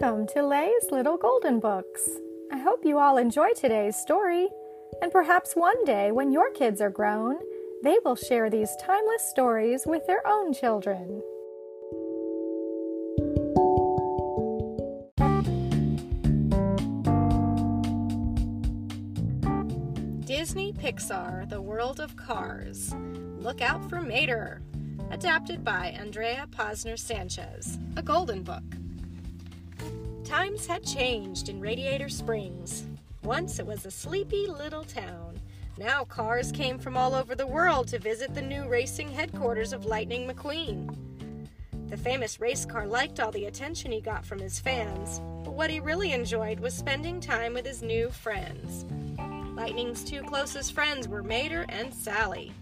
Welcome to Lay's Little Golden Books. I hope you all enjoy today's story, and perhaps one day when your kids are grown, they will share these timeless stories with their own children. Disney Pixar The World of Cars. Look out for Mater. Adapted by Andrea Posner Sanchez. A Golden Book. Times had changed in Radiator Springs. Once it was a sleepy little town. Now cars came from all over the world to visit the new racing headquarters of Lightning McQueen. The famous race car liked all the attention he got from his fans, but what he really enjoyed was spending time with his new friends. Lightning's two closest friends were Mater and Sally.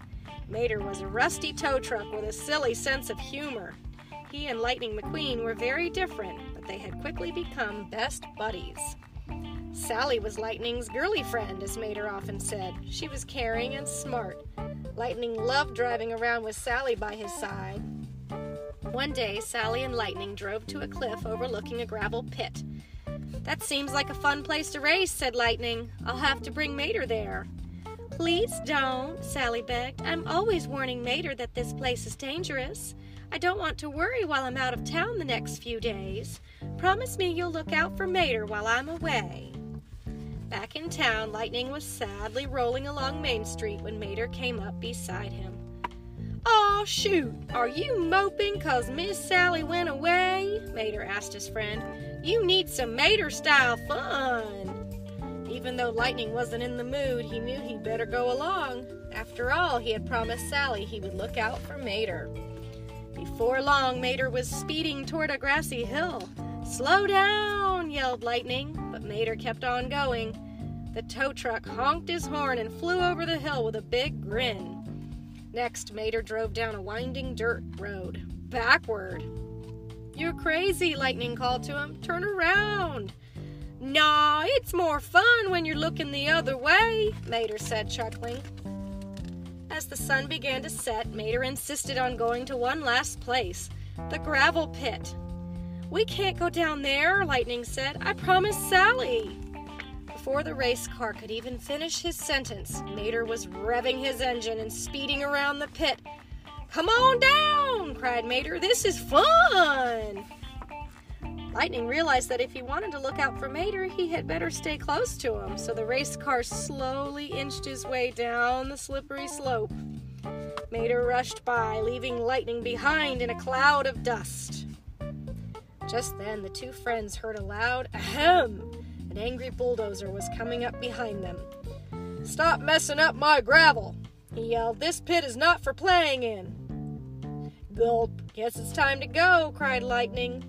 Mater was a rusty tow truck with a silly sense of humor. He and Lightning McQueen were very different, they had quickly become best buddies. Sally was Lightning's girly friend, as Mater often said. She was caring and smart. Lightning loved driving around with Sally by his side. One day, Sally and Lightning drove to a cliff overlooking a gravel pit. That seems like a fun place to race, said Lightning. I'll have to bring Mater there. Please don't, Sally begged. I'm always warning Mater that this place is dangerous. I don't want to worry while I'm out of town the next few days. Promise me you'll look out for Mater while I'm away. Back in town, Lightning was sadly rolling along Main Street when Mater came up beside him. Aw, shoot! Are you moping 'cause Miss Sally went away? Mater asked his friend. You need some Mater style fun. Even though Lightning wasn't in the mood, he knew he'd better go along. After all, he had promised Sally he would look out for Mater. Before long, Mater was speeding toward a grassy hill. Slow down, yelled Lightning, but Mater kept on going. The tow truck honked his horn and flew over the hill with a big grin. Next, Mater drove down a winding dirt road, backward. You're crazy, Lightning called to him. Turn around. Nah, it's more fun when you're looking the other way, Mater said, chuckling. As the sun began to set, Mater insisted on going to one last place the gravel pit. We can't go down there, Lightning said. I promised Sally. Before the race car could even finish his sentence, Mater was revving his engine and speeding around the pit. Come on down, cried Mater. This is fun. Lightning realized that if he wanted to look out for Mater, he had better stay close to him, so the race car slowly inched his way down the slippery slope. Mater rushed by, leaving Lightning behind in a cloud of dust. Just then, the two friends heard a loud ahem. An angry bulldozer was coming up behind them. Stop messing up my gravel, he yelled. This pit is not for playing in. Gulp, guess it's time to go, cried Lightning.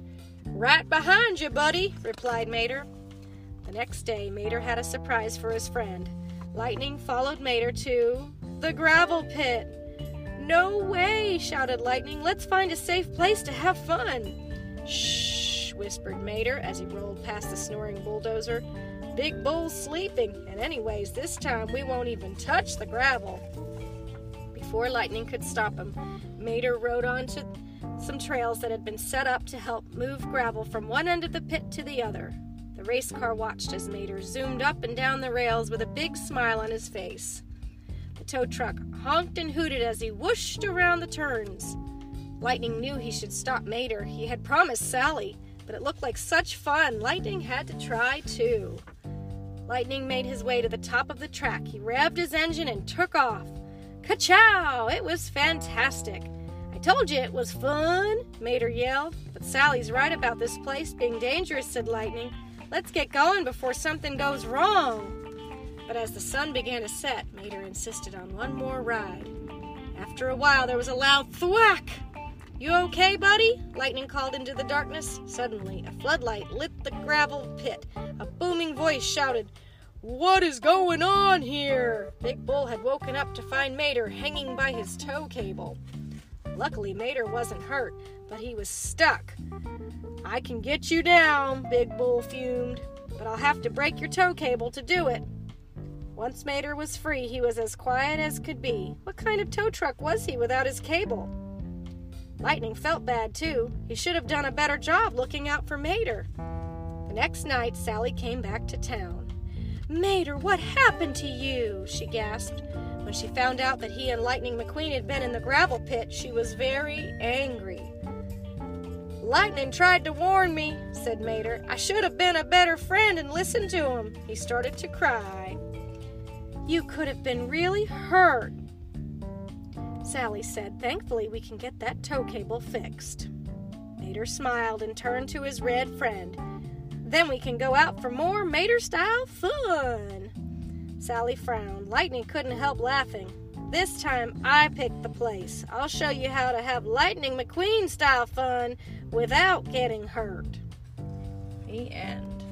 Right behind you, buddy, replied Mater. The next day, Mater had a surprise for his friend. Lightning followed Mater to the gravel pit. No way, shouted Lightning. Let's find a safe place to have fun. Shh, whispered Mater as he rolled past the snoring bulldozer. Big Bull's sleeping, and anyways, this time we won't even touch the gravel. Before Lightning could stop him, Mater rode on to some trails that had been set up to help move gravel from one end of the pit to the other. The race car watched as Mater zoomed up and down the rails with a big smile on his face. The tow truck honked and hooted as he whooshed around the turns. Lightning knew he should stop Mater. He had promised Sally, but it looked like such fun. Lightning had to try too. Lightning made his way to the top of the track. He revved his engine and took off. Ka-chow! It was fantastic. Told you it was fun, Mater yelled. But Sally's right about this place being dangerous, said Lightning. Let's get going before something goes wrong. But as the sun began to set, Mater insisted on one more ride. After a while, there was a loud thwack. You okay, buddy? Lightning called into the darkness. Suddenly, a floodlight lit the gravel pit. A booming voice shouted, What is going on here? Big Bull had woken up to find Mater hanging by his tow cable. Luckily, Mater wasn't hurt, but he was stuck. I can get you down, Big Bull fumed, but I'll have to break your tow cable to do it. Once Mater was free, he was as quiet as could be. What kind of tow truck was he without his cable? Lightning felt bad too. He should have done a better job looking out for Mater. The next night, Sally came back to town. Mater, what happened to you? she gasped. When she found out that he and Lightning McQueen had been in the gravel pit, she was very angry. Lightning tried to warn me, said Mater. I should have been a better friend and listened to him. He started to cry. You could have been really hurt, Sally said. Thankfully, we can get that tow cable fixed. Mater smiled and turned to his red friend. Then we can go out for more Mater style fun. Sally frowned. Lightning couldn't help laughing. This time I picked the place. I'll show you how to have Lightning McQueen style fun without getting hurt. The end.